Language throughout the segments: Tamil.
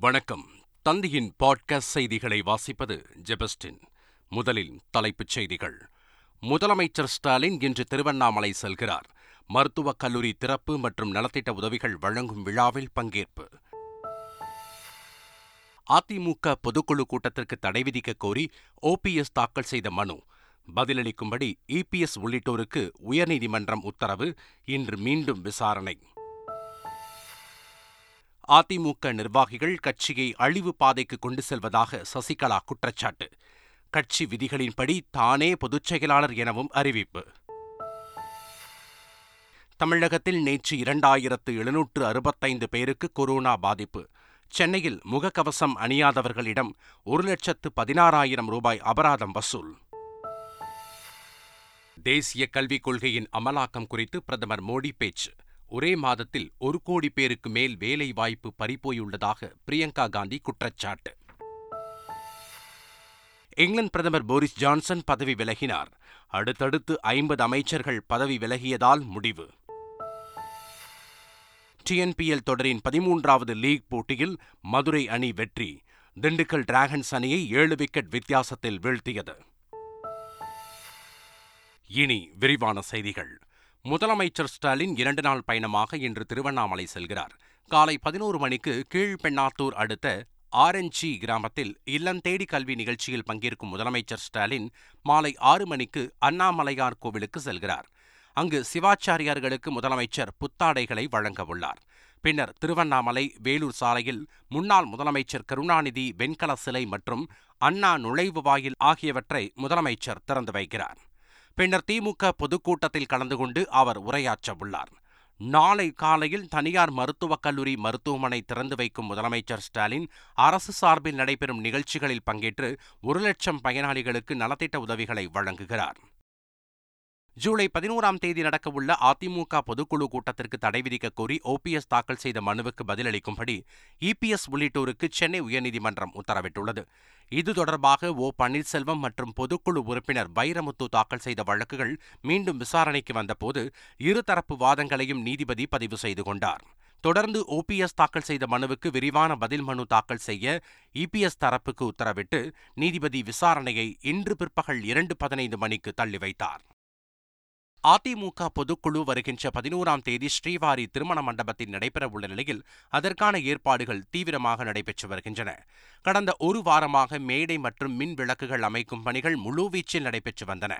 வணக்கம். தந்தியின் பாட்காஸ்ட் செய்திகளை வாசிப்பது ஜெபஸ்டின். முதலில் தலைப்புச் செய்திகள். முதலமைச்சர் ஸ்டாலின் இன்று திருவண்ணாமலை செல்கிறார். மருத்துவக் கல்லூரி திறப்பு மற்றும் நலத்திட்ட உதவிகள் வழங்கும் விழாவில் பங்கேற்பு. அதிமுக பொதுக்குழு கூட்டத்திற்கு தடை விதிக்க கோரி ஓபிஎஸ் தாக்கல் செய்த மனு. பதிலளிக்கும்படி இபிஎஸ் உள்ளிட்டோருக்கு உயர்நீதிமன்றம் உத்தரவு. இன்று மீண்டும் விசாரணை. அதிமுக நிர்வாகிகள் கட்சியை அழிவு பாதைக்கு கொண்டு செல்வதாக சசிகலா குற்றச்சாட்டு. கட்சி விதிகளின்படி தானே பொதுச் செயலாளர் எனவும் அறிவிப்பு. தமிழகத்தில் நேற்று இரண்டாயிரத்து எழுநூற்று அறுபத்தைந்து பேருக்கு கொரோனா பாதிப்பு. சென்னையில் முகக்கவசம் அணியாதவர்களிடம் ஒரு லட்சத்து பதினாறாயிரம் ரூபாய் அபராதம் வசூல். தேசிய கல்விக் கொள்கையின் அமலாக்கம் குறித்து பிரதமர் மோடி பேச்சு. ஒரே மாதத்தில் ஒரு கோடி பேருக்கு மேல் வேலை வாய்ப்பு பறிபோயுள்ளதாக பிரியங்கா காந்தி குற்றச்சாட்டு. இங்கிலாந்து பிரதமர் போரிஸ் ஜான்சன் பதவி விலகினார். அடுத்தடுத்து ஐம்பது அமைச்சர்கள் பதவி விலகியதால் முடிவு. டிஎன்பிஎல் தொடரின் பதிமூன்றாவது லீக் போட்டியில் மதுரை அணி வெற்றி. திண்டுக்கல் டிராகன்ஸ் அணியை ஏழு விக்கெட் வித்தியாசத்தில் வீழ்த்தியது. இனி விரிவான செய்திகள். முதலமைச்சர் ஸ்டாலின் இரண்டு நாள் பயணமாக இன்று திருவண்ணாமலை செல்கிறார். காலை பதினோரு மணிக்கு கீழ்பெண்ணாத்தூர் அடுத்த ஆரஞ்சி கிராமத்தில் இல்லந்தேடி கல்வி நிகழ்ச்சியில் பங்கேற்கும் முதலமைச்சர் ஸ்டாலின் மாலை ஆறு மணிக்கு அண்ணாமலையார் கோவிலுக்கு செல்கிறார். அங்கு சிவாச்சாரியார்களுக்கு முதலமைச்சர் புத்தாடைகளை வழங்க உள்ளார். பின்னர் திருவண்ணாமலை வேலூர் சாலையில் முன்னாள் முதலமைச்சர் கருணாநிதி வெண்கல சிலை மற்றும் அண்ணா நுழைவு வாயில் ஆகியவற்றை முதலமைச்சர் திறந்து வைக்கிறார். பின்னர் திமுக பொதுக்கூட்டத்தில் கலந்து கொண்டு அவர் உரையாற்ற உள்ளார் நாளை காலையில் தனியார் மருத்துவக் கல்லூரி மருத்துவமனை திறந்து வைக்கும் முதலமைச்சர் ஸ்டாலின் அரசு சார்பில் நடைபெறும் நிகழ்ச்சிகளில் பங்கேற்று ஒரு லட்சம் பயனாளிகளுக்கு நலத்திட்ட உதவிகளை வழங்குகிறார். ஜூலை பதினோராம் தேதி நடக்கவுள்ள அதிமுக பொதுக்குழு கூட்டத்திற்கு தடை விதிக்க கோரி ஓபிஎஸ் தாக்கல் செய்த மனுவுக்கு பதிலளிக்கும்படி இபிஎஸ் உள்ளிட்டோருக்கு சென்னை உயர்நீதிமன்றம் உத்தரவிட்டுள்ளது. இது தொடர்பாக ஓ பன்னீர்செல்வம் மற்றும் பொதுக்குழு உறுப்பினர் வைரமுத்து தாக்கல் செய்த வழக்குகள் மீண்டும் விசாரணைக்கு வந்தபோது இருதரப்பு வாதங்களையும் நீதிபதி பதிவு செய்து கொண்டார். தொடர்ந்து ஓபிஎஸ் தாக்கல் செய்த மனுவுக்கு விரிவான பதில் மனு தாக்கல் செய்ய இபிஎஸ் தரப்புக்கு உத்தரவிட்டு நீதிபதி விசாரணையை இன்று பிற்பகல் இரண்டு பதினைந்து மணிக்கு தள்ளி வைத்தார் அதிமுக பொதுக்குழு வருகின்ற பதினோராம் தேதி ஸ்ரீவாரி திருமண மண்டபத்தில் நடைபெறவுள்ள நிலையில் அதற்கான ஏற்பாடுகள் தீவிரமாக நடைபெற்று வருகின்றன. கடந்த ஒரு வாரமாக மேடை மற்றும் மின் விளக்குகள் அமைக்கும் பணிகள் முழுவீச்சில் நடைபெற்று வந்தன.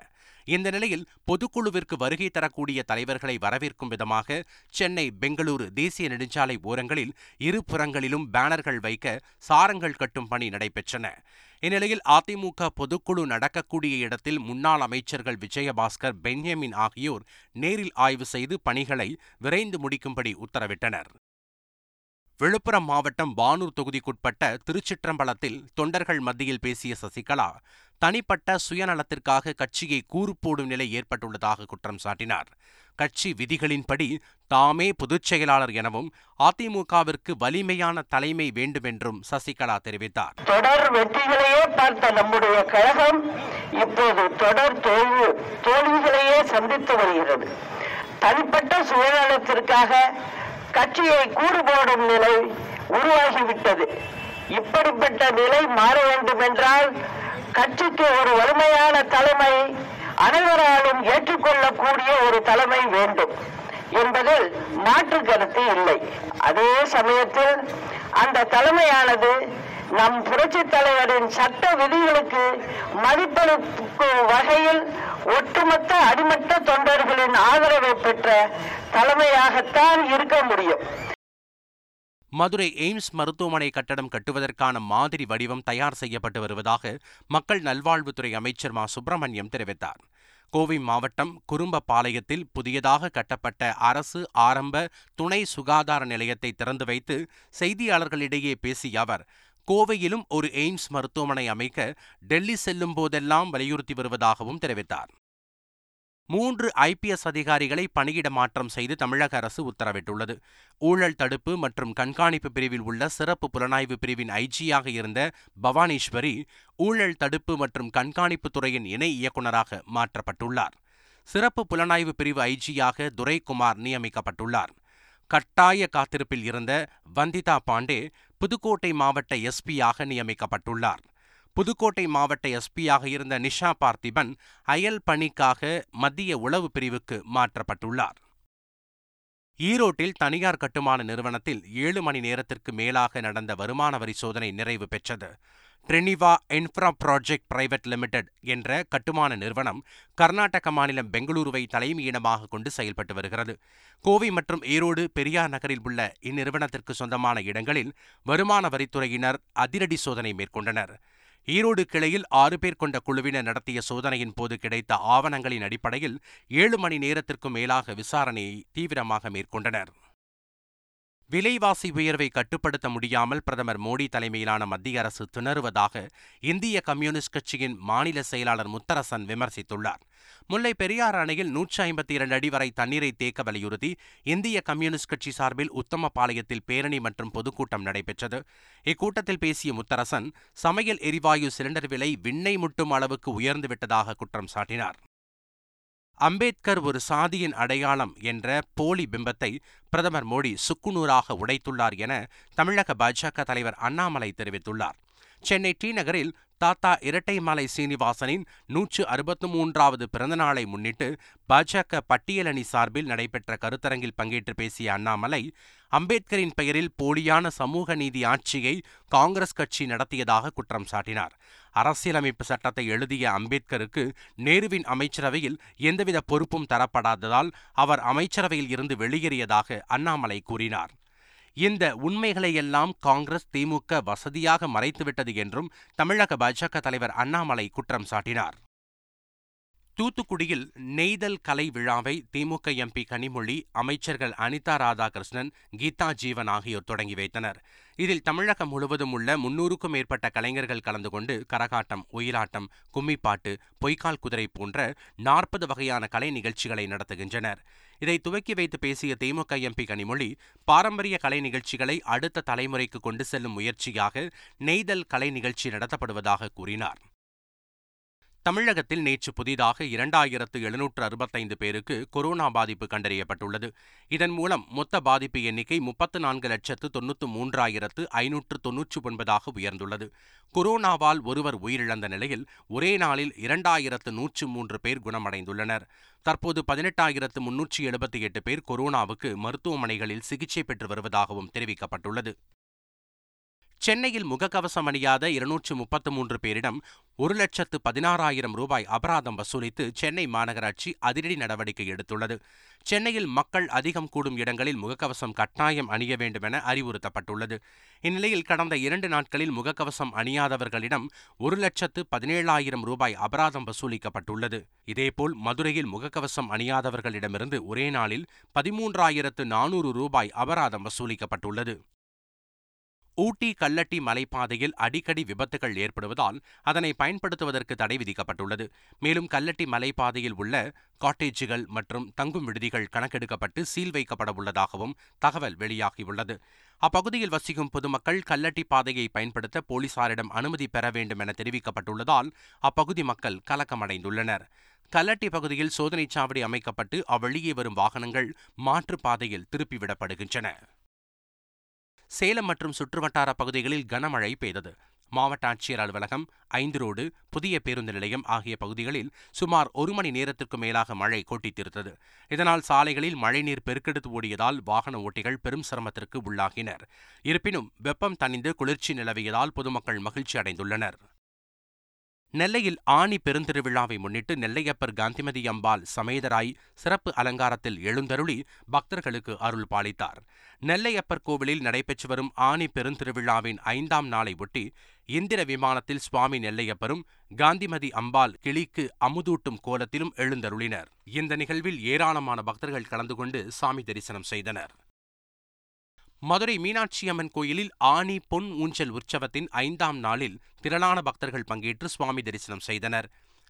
இந்த நிலையில் பொதுக்குழுவிற்கு வருகை தரக்கூடிய தலைவர்களை வரவேற்கும் விதமாக சென்னை பெங்களூரு தேசிய நெடுஞ்சாலை ஓரங்களில் இரு புறங்களிலும் பேனர்கள் வைக்க சாரங்கள் கட்டும் பணி நடைபெற்றன. இந்நிலையில் அதிமுக பொதுக்குழு நடக்கக்கூடிய இடத்தில் முன்னாள் அமைச்சர்கள் விஜயபாஸ்கர் பென்யமின் ஆகியோர் நேரில் ஆய்வு செய்து பணிகளை விரைந்து முடிக்கும்படி உத்தரவிட்டனர். விழுப்புரம் மாவட்டம் வானூர் தொகுதிக்குட்பட்ட திருச்சிற்றம்பலத்தில் தொண்டர்கள் மத்தியில் பேசிய சசிகலா தனிப்பட்ட சுயநலத்திற்காக கட்சியை கூறு போடும் நிலை ஏற்பட்டுள்ளதாக குற்றம் சாட்டினார். கட்சி விதிகளின்படி தாமே பொதுச் செயலாளர் எனவும் அதிமுகவிற்கு வலிமையான தலைமை வேண்டுமென்றும் சசிகலா தெரிவித்தார். தொடர் வெற்றிகளையே பார்த்த நம்முடைய கழகம் இப்போது தொடர் தோல்வி தோல்விகளையே சந்தித்து வருகிறது. தனிப்பட்ட சுயநலத்திற்காக கட்சியை கூறுபோடும் நிலை உருவாகிவிட்டது. இப்படிப்பட்ட நிலை மாற வேண்டும் என்றால் கட்சிக்கு ஒரு வலிமையான தலைமை அனைவராலும் ஏற்றுக்கொள்ளக்கூடிய ஒரு தலைமை வேண்டும் என்பதில் மாற்று கருத்து இல்லை. அதே சமயத்தில் அந்த தலைமையானது நம் புரட்சி தலைவரின் சட்ட விதிகளுக்கு மதிப்பளிக்கும் வகையில் ஒட்டுமொத்த அடிமட்ட தொண்டர்களின் ஆதரவை பெற்ற தலைமையாகத்தான் இருக்க முடியும். மதுரை எய்ம்ஸ் மருத்துவமனை கட்டடம் கட்டுவதற்கான மாதிரி வடிவம் தயார் செய்யப்பட்டு வருவதாக மக்கள் நல்வாழ்வுத்துறை அமைச்சர் மா சுப்பிரமணியம் தெரிவித்தார். கோவை மாவட்டம் குறும்பபாளையத்தில் புதியதாக கட்டப்பட்ட அரசு ஆரம்ப துணை சுகாதார நிலையத்தை திறந்து வைத்து செய்தியாளர்களிடையே பேசிய அவர் கோவையிலும் ஒரு எய்ம்ஸ் மருத்துவமனை அமைக்க டெல்லி செல்லும் போதெல்லாம் வலியுறுத்தி வருவதாகவும் தெரிவித்தார். மூன்று ஐபிஎஸ் அதிகாரிகளை பணியிட மாற்றம் செய்து தமிழக அரசு உத்தரவிட்டுள்ளது. ஊழல் தடுப்பு மற்றும் கண்காணிப்பு பிரிவில் உள்ள சிறப்பு புலனாய்வு பிரிவின் ஐஜியாக இருந்த பவானீஸ்வரி ஊழல் தடுப்பு மற்றும் கண்காணிப்பு துறையின் இணை இயக்குநராக மாற்றப்பட்டுள்ளார். சிறப்பு புலனாய்வு பிரிவு ஐஜியாக துரைக்குமார் நியமிக்கப்பட்டுள்ளார். கட்டாய காத்திருப்பில் இருந்த வந்திதா பாண்டே புதுக்கோட்டை மாவட்ட எஸ்பியாக நியமிக்கப்பட்டுள்ளார். புதுக்கோட்டை மாவட்ட எஸ்பியாக இருந்த நிஷா பார்த்திபன் அயல் பணிக்காக மத்திய உளவு பிரிவுக்கு மாற்றப்பட்டுள்ளார். ஈரோட்டில் தனியார் கட்டுமான நிறுவனத்தில் ஏழு மணி நேரத்திற்கு மேலாக நடந்த வருமான வரி சோதனை நிறைவு பெற்றது. Triniva infra project private limited என்ற கட்டுமான நிறுவனம் கர்நாடக மாநிலம் பெங்களூருவை தலைமையிடமாக கொண்டு செயல்பட்டு வருகிறது. கோவை மற்றும் ஈரோடு பெரியார் நகரில் உள்ள இந்நிறுவனத்திற்கு சொந்தமான இடங்களில் வருமான வரித்துறையினர் அதிரடி சோதனை மேற்கொண்டனர். ஈரோடு கிளையில் ஆறு பேர் கொண்ட குழுவினர் நடத்திய சோதனையின் போது கிடைத்த ஆவணங்களின் அடிப்படையில் ஏழு மணி நேரத்திற்கும் மேலாக விசாரணையை தீவிரமாக மேற்கொண்டனர். விலைவாசி உயர்வை கட்டுப்படுத்த முடியாமல் பிரதமர் மோடி தலைமையிலான மத்திய அரசு திணறுவதாக இந்திய கம்யூனிஸ்ட் கட்சியின் மாநில செயலாளர் முத்தரசன் விமர்சித்துள்ளார். முல்லை பெரியார் அணையில் நூற்றி ஐம்பத்தி இரண்டு அடி வரை தண்ணீரை தேக்க வலியுறுத்தி இந்திய கம்யூனிஸ்ட் கட்சி சார்பில் உத்தமபாளையத்தில் பேரணி மற்றும் பொதுக்கூட்டம் நடைபெற்றது. இக்கூட்டத்தில் பேசிய முத்தரசன் சமையல் எரிவாயு சிலிண்டர் விலை விண்ணை முட்டும் அளவுக்கு உயர்ந்துவிட்டதாக குற்றம் சாட்டினார். அம்பேத்கர் ஒரு சாதியின் அடையாளம் என்ற போலி பிம்பத்தை பிரதமர் மோடி சுக்குநூறாக உடைத்துள்ளார் என தமிழக பாஜக தலைவர் அண்ணாமலை தெரிவித்துள்ளார். சென்னை டி நகரில் தாத்தா இரட்டைமலை சீனிவாசனின் நூற்று அறுபத்து மூன்றாவது பிறந்தநாளை முன்னிட்டு பாஜக பட்டியலணி சார்பில் நடைபெற்ற கருத்தரங்கில் பங்கேற்று பேசிய அண்ணாமலை அம்பேத்கரின் பெயரில் போலியான சமூக நீதி ஆட்சியை காங்கிரஸ் கட்சி நடத்தியதாக குற்றம் சாட்டினார். அரசியலமைப்பு சட்டத்தை எழுதிய அம்பேத்கருக்கு நேருவின் அமைச்சரவையில் எந்தவித பொறுப்பும் தரப்படாததால் அவர் அமைச்சரவையில் இருந்து வெளியேறியதாக அண்ணாமலை கூறினார். இந்த உண்மைகளையெல்லாம் காங்கிரஸ் திமுக வசதியாக மறைத்துவிட்டது என்றும் தமிழக பாஜக தலைவர் அண்ணாமலை குற்றம் சாட்டினார். தூத்துக்குடியில் நெய்தல் கலை விழாவை திமுக எம்பி கனிமொழி அமைச்சர்கள் அனிதா ராதாகிருஷ்ணன் கீதா ஜீவன் ஆகியோர் தொடங்கி வைத்தனர். இதில் தமிழகம் முழுவதும் உள்ள முன்னூறுக்கும் மேற்பட்ட கலைஞர்கள் கலந்து கொண்டு கரகாட்டம் ஒயிலாட்டம் கும்மிப்பாட்டு பொய்க்கால் குதிரை போன்ற நாற்பது வகையான கலை நிகழ்ச்சிகளை நடத்துகின்றனர். இதை துவக்கி வைத்து பேசிய திமுக எம்பி கனிமொழி பாரம்பரிய கலை நிகழ்ச்சிகளை அடுத்த தலைமுறைக்கு கொண்டு செல்லும் முயற்சியாக நெய்தல் கலை நிகழ்ச்சி நடத்தப்படுவதாக கூறினார். தமிழகத்தில் நேற்று புதிதாக இரண்டாயிரத்து எழுநூற்று அறுபத்தைந்து பேருக்கு கொரோனா பாதிப்பு கண்டறியப்பட்டுள்ளது. இதன் மூலம் மொத்த பாதிப்பு எண்ணிக்கை முப்பத்து நான்கு லட்சத்து தொன்னூற்று மூன்றாயிரத்து ஐநூற்று தொன்னூற்று ஒன்பதாக உயர்ந்துள்ளது. கொரோனாவால் ஒருவர் உயிரிழந்த நிலையில் ஒரே நாளில் இரண்டாயிரத்து நூற்று மூன்று பேர் குணமடைந்துள்ளனர். தற்போது பதினெட்டாயிரத்து முன்னூற்றி எழுபத்தி எட்டு பேர் கொரோனாவுக்கு மருத்துவமனைகளில் சிகிச்சை பெற்று வருவதாகவும் தெரிவிக்கப்பட்டுள்ளது. சென்னையில் முகக்கவசம் அணியாத இருநூற்று முப்பத்து மூன்று பேரிடம் ஒரு லட்சத்து பதினாறாயிரம் ரூபாய் அபராதம் வசூலித்து சென்னை மாநகராட்சி அதிரடி நடவடிக்கை எடுத்துள்ளது. சென்னையில் மக்கள் அதிகம் கூடும் இடங்களில் முகக்கவசம் கட்டாயம் அணிய வேண்டும் என அறிவுறுத்தப்பட்டுள்ளது. இந்நிலையில் கடந்த இரண்டு நாட்களில் முகக்கவசம் அணியாதவர்களிடம் ஒரு லட்சத்து பதினேழாயிரம் ரூபாய் அபராதம் வசூலிக்கப்பட்டுள்ளது. இதேபோல் மதுரையில் முகக்கவசம் அணியாதவர்களிடமிருந்து ஒரே நாளில் பதிமூன்றாயிரத்து நானூறு ரூபாய் அபராதம் வசூலிக்கப்பட்டுள்ளது. ஊட்டி கல்லட்டி மலைப்பாதையில் அடிக்கடி விபத்துகள் ஏற்படுவதால் அதனை பயன்படுத்துவதற்கு தடை விதிக்கப்பட்டுள்ளது. மேலும் கல்லட்டி மலைப்பாதையில் உள்ள காட்டேஜுகள் மற்றும் தங்கும் விடுதிகள் கணக்கெடுக்கப்பட்டு சீல் வைக்கப்பட உள்ளதாகவும் தகவல் வெளியாகியுள்ளது. அப்பகுதியில் வசிக்கும் பொதுமக்கள் கல்லட்டி பாதையை பயன்படுத்த போலீசாரிடம் அனுமதி பெற வேண்டும் என தெரிவிக்கப்பட்டுள்ளதால் அப்பகுதி மக்கள் கலக்கமடைந்துள்ளனர். கல்லட்டி பகுதியில் சோதனைச் சாவடி அமைக்கப்பட்டு அவ்வழியே வரும் வாகனங்கள் மாற்றுப் பாதையில் திருப்பிவிடப்படுகின்றன. சேலம் மற்றும் சுற்றுவட்டார பகுதிகளில் கனமழை பெய்தது. மாவட்ட ஆட்சியர் அலுவலகம் ஐந்து ரோடு புதிய பேருந்து நிலையம் ஆகிய பகுதிகளில் சுமார் ஒரு மணி நேரத்திற்கு மேலாக மழை கொட்டித்தீர்த்தது இதனால் சாலைகளில் மழைநீர் பெருக்கெடுத்து ஓடியதால் வாகன ஓட்டிகள் பெரும் சிரமத்திற்கு உள்ளாகினர். இருப்பினும் வெப்பம் தணிந்து குளிர்ச்சி நிலவியதால் பொதுமக்கள் மகிழ்ச்சி அடைந்துள்ளனர் நெல்லையில் ஆணி பெருந்திருவிழாவை முன்னிட்டு நெல்லையப்பர் காந்திமதி அம்பாள் சமேதராய் சிறப்பு அலங்காரத்தில் எழுந்தருளி பக்தர்களுக்கு அருள் பாலித்தார். நெல்லையப்பர் கோவிலில் நடைபெற்று வரும் ஆணி பெருந்திருவிழாவின் ஐந்தாம் நாளை ஒட்டி இந்திர விமானத்தில் சுவாமி நெல்லையப்பரும் காந்திமதி அம்பாள் கிளிக்கு அமுதூட்டும் கோலத்திலும் எழுந்தருளினர். இந்த நிகழ்வில் ஏராளமான பக்தர்கள் கலந்து கொண்டு சாமி தரிசனம் செய்தனர். மதுரை மீனாட்சி அம்மன் கோயிலில் ஆனி பொன் ஊஞ்சல் உற்சவத்தின் ஐந்தாம் நாளில் திரளான பக்தர்கள் பங்கேற்று சுவாமி தரிசனம் செய்தனர்.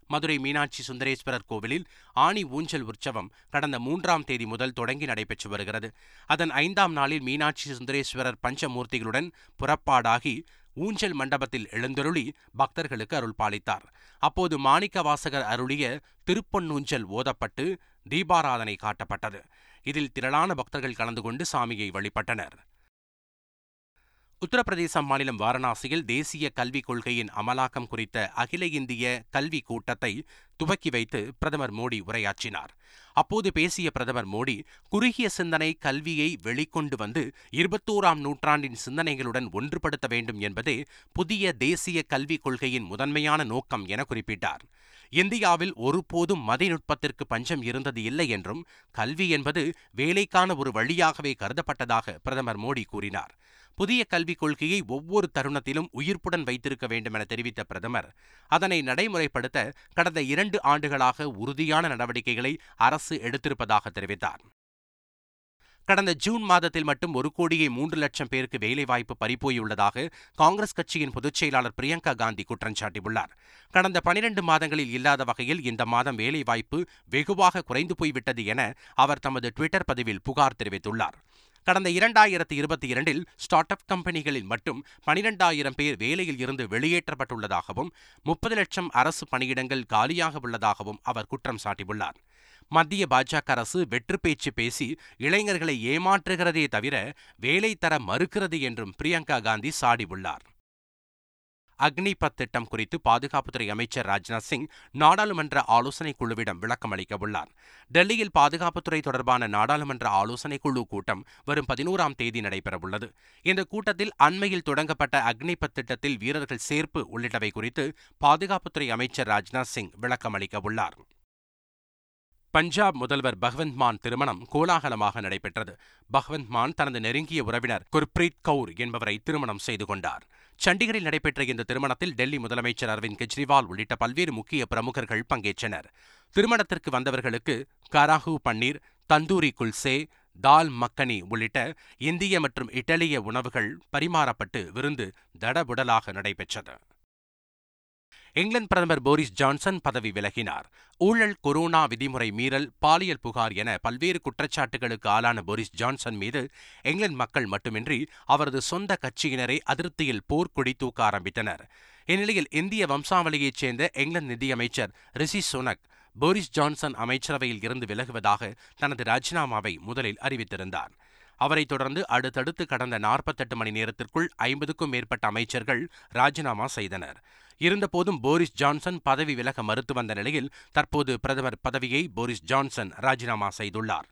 மதுரை மீனாட்சி சுந்தரேஸ்வரர் கோவிலில் ஆணி ஊஞ்சல் உற்சவம் கடந்த மூன்றாம் தேதி முதல் தொடங்கி நடைபெற்று வருகிறது. அதன் ஐந்தாம் நாளில் மீனாட்சி சுந்தரேஸ்வரர் பஞ்சமூர்த்திகளுடன் புறப்பாடாகி ஊஞ்சல் மண்டபத்தில் எழுந்தருளி பக்தர்களுக்கு அருள் பாலித்தார். அப்போது மாணிக்க வாசகர் அருளிய திருப்பொன்னூஞ்சல் ஓதப்பட்டு தீபாராதனை காட்டப்பட்டது. இதில் திரளான பக்தர்கள் கலந்து கொண்டு சாமியை வழிபட்டனர். உத்தரப்பிரதேச மாநிலம் வாரணாசியில் தேசிய கல்விக் கொள்கையின் அமலாக்கம் குறித்த அகில இந்திய கல்வி கூட்டத்தை துவக்கி வைத்து பிரதமர் மோடி உரையாற்றினார். அப்போது பேசிய பிரதமர் மோடி குறுகிய சிந்தனை கல்வியை வெளிக்கொண்டு வந்து இருபத்தோராம் நூற்றாண்டின் சிந்தனைகளுடன் ஒன்றுபடுத்த வேண்டும் என்பதே புதிய தேசிய கல்விக் கொள்கையின் முதன்மையான நோக்கம் என குறிப்பிட்டார். இந்தியாவில் ஒருபோதும் மதிநுட்பத்திற்கு பஞ்சம் இருந்தது இல்லை என்றும் கல்வி என்பது வேலைக்கான ஒரு வழியாகவே கருதப்பட்டதாக பிரதமர் மோடி கூறினார். புதிய கல்விக் கொள்கையை ஒவ்வொரு தருணத்திலும் உயிர்ப்புடன் வைத்திருக்க வேண்டும் என தெரிவித்த பிரதமர் அதனை நடைமுறைப்படுத்த கடந்த இரண்டு ஆண்டுகளாக உறுதியான நடவடிக்கைகளை அரசு எடுத்திருப்பதாக தெரிவித்தார். கடந்த ஜூன் மாதத்தில் மட்டும் ஒரு கோடியே மூன்று லட்சம் பேருக்கு வேலைவாய்ப்பு பறிப்போயுள்ளதாக காங்கிரஸ் கட்சியின் பொதுச் செயலாளர் பிரியங்கா காந்தி குற்றம் சாட்டியுள்ளார். கடந்த பனிரண்டு மாதங்களில் இல்லாத வகையில் இந்த மாதம் வேலைவாய்ப்பு வெகுவாக குறைந்து போய்விட்டது என அவர் தமது டுவிட்டர் பதிவில் புகார் தெரிவித்துள்ளார். கடந்த இரண்டாயிரத்தி இருபத்தி இரண்டில் ஸ்டார்ட் அப் கம்பெனிகளில் மட்டும் பனிரெண்டாயிரம் பேர் வேலையில் இருந்து வெளியேற்றப்பட்டுள்ளதாகவும் முப்பது லட்சம் அரசு பணியிடங்கள் காலியாக உள்ளதாகவும் அவர் குற்றம் சாட்டியுள்ளார். மத்திய பாஜக அரசு வெற்று பேச்சு பேசி இளைஞர்களை ஏமாற்றுகிறதே தவிர வேலை தர மறுக்கிறது என்றும் பிரியங்கா காந்தி சாடியுள்ளார். அக்னிபத் திட்டம் குறித்து பாதுகாப்புத்துறை அமைச்சர் ராஜ்நாத் சிங் நாடாளுமன்ற ஆலோசனைக் குழுவிடம் விளக்கம் அளிக்கவுள்ளார். டெல்லியில் பாதுகாப்புத்துறை தொடர்பான நாடாளுமன்ற ஆலோசனைக் குழு கூட்டம் வரும் பதினோராம் தேதி நடைபெறவுள்ளது. இந்த கூட்டத்தில் அண்மையில் தொடங்கப்பட்ட அக்னிபத் திட்டத்தில் வீரர்கள் சேர்ப்பு உள்ளிட்டவை குறித்து பாதுகாப்புத்துறை அமைச்சர் ராஜ்நாத் சிங் விளக்கம் அளிக்கவுள்ளார். பஞ்சாப் முதல்வர் பகவந்த் மான் திருமணம் கோலாகலமாக நடைபெற்றது. பகவந்த் மான் தனது நெருங்கிய உறவினர் குர்பிரீத் கவுர் என்பவரை திருமணம் செய்து கொண்டார். சண்டிகரில் நடைபெற்ற இந்த திருமணத்தில் டெல்லி முதலமைச்சர் அரவிந்த் கெஜ்ரிவால் உள்ளிட்ட பல்வேறு முக்கிய பிரமுகர்கள் பங்கேற்றனர். திருமணத்திற்கு வந்தவர்களுக்கு கராஹு பன்னீர் தந்தூரி குல்சே தால் மக்கனி உள்ளிட்ட இந்திய மற்றும் இட்டலிய உணவுகள் பரிமாறப்பட்டு விருந்து தடபுடலாக நடைபெற்றது. இங்கிலாந்து பிரதமர் போரிஸ் ஜான்சன் பதவி விலகினார். ஊழல் கொரோனா விதிமுறை மீறல் பாலியல் புகார் என பல்வேறு குற்றச்சாட்டுகளுக்கு ஆளான போரிஸ் ஜான்சன் மீது இங்கிலாந்து மக்கள் மட்டுமின்றி அவரது சொந்த கட்சியினரை அதிருப்தியில் போர்க்கொடி தூக்க ஆரம்பித்தனர். இந்நிலையில் இந்திய வம்சாவளியைச் சேர்ந்த இங்கிலாந்து நிதியமைச்சர் ரிஷி சுனக் போரிஸ் ஜான்சன் அமைச்சரவையில் இருந்து விலகுவதாக தனது ராஜினாமாவை முதலில் அறிவித்திருந்தார். அவரைத் தொடர்ந்து அடுத்தடுத்து கடந்த நாற்பத்தெட்டு மணி நேரத்திற்குள் ஐம்பதுக்கும் மேற்பட்ட அமைச்சர்கள் ராஜினாமா செய்தனர். இருந்தபோதும் போரிஸ் ஜான்சன் பதவி விலக மறுத்து வந்த நிலையில் தற்போது பிரதமர் பதவியை போரிஸ் ஜான்சன் ராஜினாமா செய்துள்ளார்.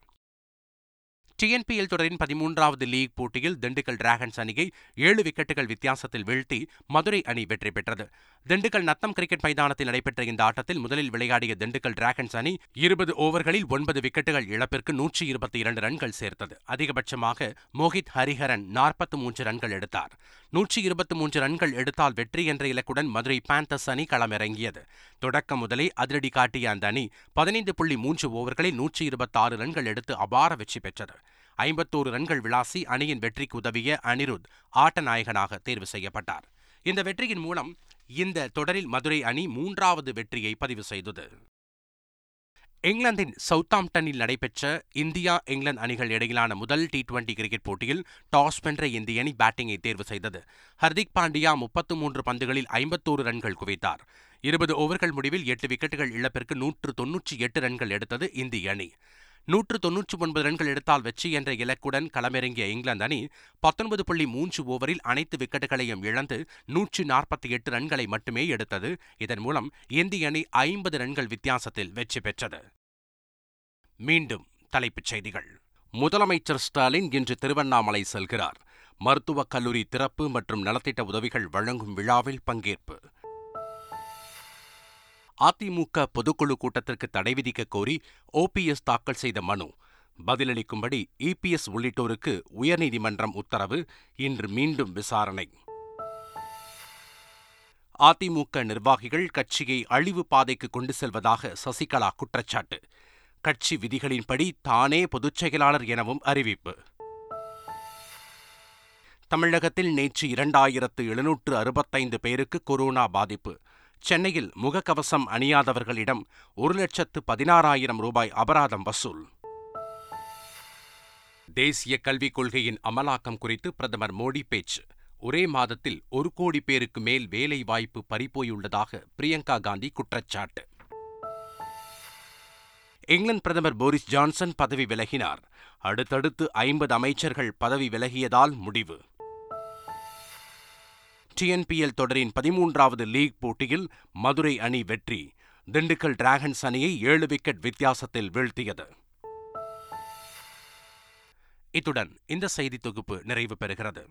டிஎன்பிஎல் தொடரின் பதிமூன்றாவது லீக் போட்டியில் திண்டுக்கல் டிராகன்ஸ் அணியை ஏழு விக்கெட்டுகள் வித்தியாசத்தில் வீழ்த்தி மதுரை அணி வெற்றி பெற்றது. திண்டுக்கல் நத்தம் கிரிக்கெட் மைதானத்தில் நடைபெற்ற இந்த ஆட்டத்தில் முதலில் விளையாடிய திண்டுக்கல் டிராகன்ஸ் அணி இருபது ஓவர்களில் ஒன்பது விக்கெட்டுகள் இழப்பிற்கு நூற்றி இருபத்தி இரண்டு ரன்கள் சேர்த்தது. அதிகபட்சமாக மோஹித் ஹரிஹரன் நாற்பத்தி மூன்று ரன்கள் எடுத்தார். நூற்றி இருபத்தி மூன்று ரன்கள் எடுத்தால் வெற்றி என்ற இலக்குடன் மதுரை பேந்தர்ஸ் அணி களமிறங்கியது. தொடக்கம் முதலே அதிரடி காட்டிய அந்த அணி பதினைந்து புள்ளி மூன்று ஓவர்களில் நூற்றி இருபத்தாறு ரன்கள் எடுத்து அபார வெற்றி பெற்றது. ஐம்பத்தோரு ரன்கள் விளாசி அணியின் வெற்றிக்கு உதவிய அனிருத் ஆட்ட நாயகனாக தேர்வு செய்யப்பட்டார். இந்த வெற்றியின் மூலம் இந்த தொடரில் மதுரை அணி மூன்றாவது வெற்றியை பதிவு செய்தது. இங்கிலாந்தின் சவுத்தாம்டனில் நடைபெற்ற இந்தியா இங்கிலாந்து அணிகள் இடையிலான முதல் டி டுவெண்டி கிரிக்கெட் போட்டியில் டாஸ் வென்ற இந்திய அணி பேட்டிங்கை தேர்வு செய்தது. ஹர்திக் பாண்டியா முப்பத்து மூன்று பந்துகளில் ஐம்பத்தோரு ரன்கள் குவித்தார். இருபது ஓவர்கள் முடிவில் எட்டு விக்கெட்டுகள் இழப்பிற்கு நூற்று தொன்னூற்றி எட்டு ரன்கள் எடுத்தது இந்திய அணி. நூற்று தொன்னூற்று ஒன்பது ரன்கள் எடுத்தால் வெற்றி என்ற இலக்குடன் களமிறங்கிய இங்கிலாந்து அணி பத்தொன்பது புள்ளி மூன்று ஓவரில் அனைத்து விக்கெட்டுகளையும் இழந்து நூற்றி நாற்பத்தி எட்டு ரன்களை மட்டுமே எடுத்தது. இதன் மூலம் இந்திய அணி ஐம்பது ரன்கள் வித்தியாசத்தில் வெற்றி பெற்றது. மீண்டும் தலைப்புச் செய்திகள். முதலமைச்சர் ஸ்டாலின் இன்று திருவண்ணாமலை செல்கிறார். மருத்துவக் கல்லூரி திறப்பு மற்றும் நலத்திட்ட உதவிகள் வழங்கும் விழாவில் பங்கேற்பு. அதிமுக பொதுக்குழு கூட்டத்திற்கு தடை விதிக்க கோரி ஓபிஎஸ் தாக்கல் செய்த மனு. பதிலளிக்கும்படி இபிஎஸ் உள்ளிட்டோருக்கு உயர்நீதிமன்றம் உத்தரவு. இன்று மீண்டும் விசாரணை. அதிமுக நிர்வாகிகள் கட்சியை அழிவு பாதைக்கு கொண்டு செல்வதாக சசிகலா குற்றச்சாட்டு. கட்சி விதிகளின்படி தானே பொதுச் செயலாளர் எனவும் அறிவிப்பு. தமிழகத்தில் நேற்று இரண்டாயிரத்து எழுநூற்று அறுபத்தைந்து பேருக்கு கொரோனா பாதிப்பு. சென்னையில் முகக்கவசம் அணியாதவர்களிடம் ஒரு லட்சத்து பதினாறாயிரம் ரூபாய் அபராதம் வசூல். தேசிய கல்விக் கொள்கையின் அமலாக்கம் குறித்து பிரதமர் மோடி பேச்சு. ஒரே மாதத்தில் ஒரு கோடி பேருக்கு மேல் வேலை வாய்ப்பு பறிப்போயுள்ளதாக பிரியங்கா காந்தி குற்றச்சாட்டு. இங்கிலாந்து பிரதமர் போரிஸ் ஜான்சன் பதவி விலகினார். அடுத்தடுத்து ஐம்பது அமைச்சர்கள் பதவி விலகியதால் முடிவு. டிஎன்பிஎல் தொடரின் பதிமூன்றாவது லீக் போட்டியில் மதுரை அணி வெற்றி. திண்டுக்கல் டிராகன்ஸ் அணியை ஏழு விக்கெட் வித்தியாசத்தில் வீழ்த்தியது. இத்துடன் இந்த செய்தி தொகுப்பு நிறைவு பெறுகிறது.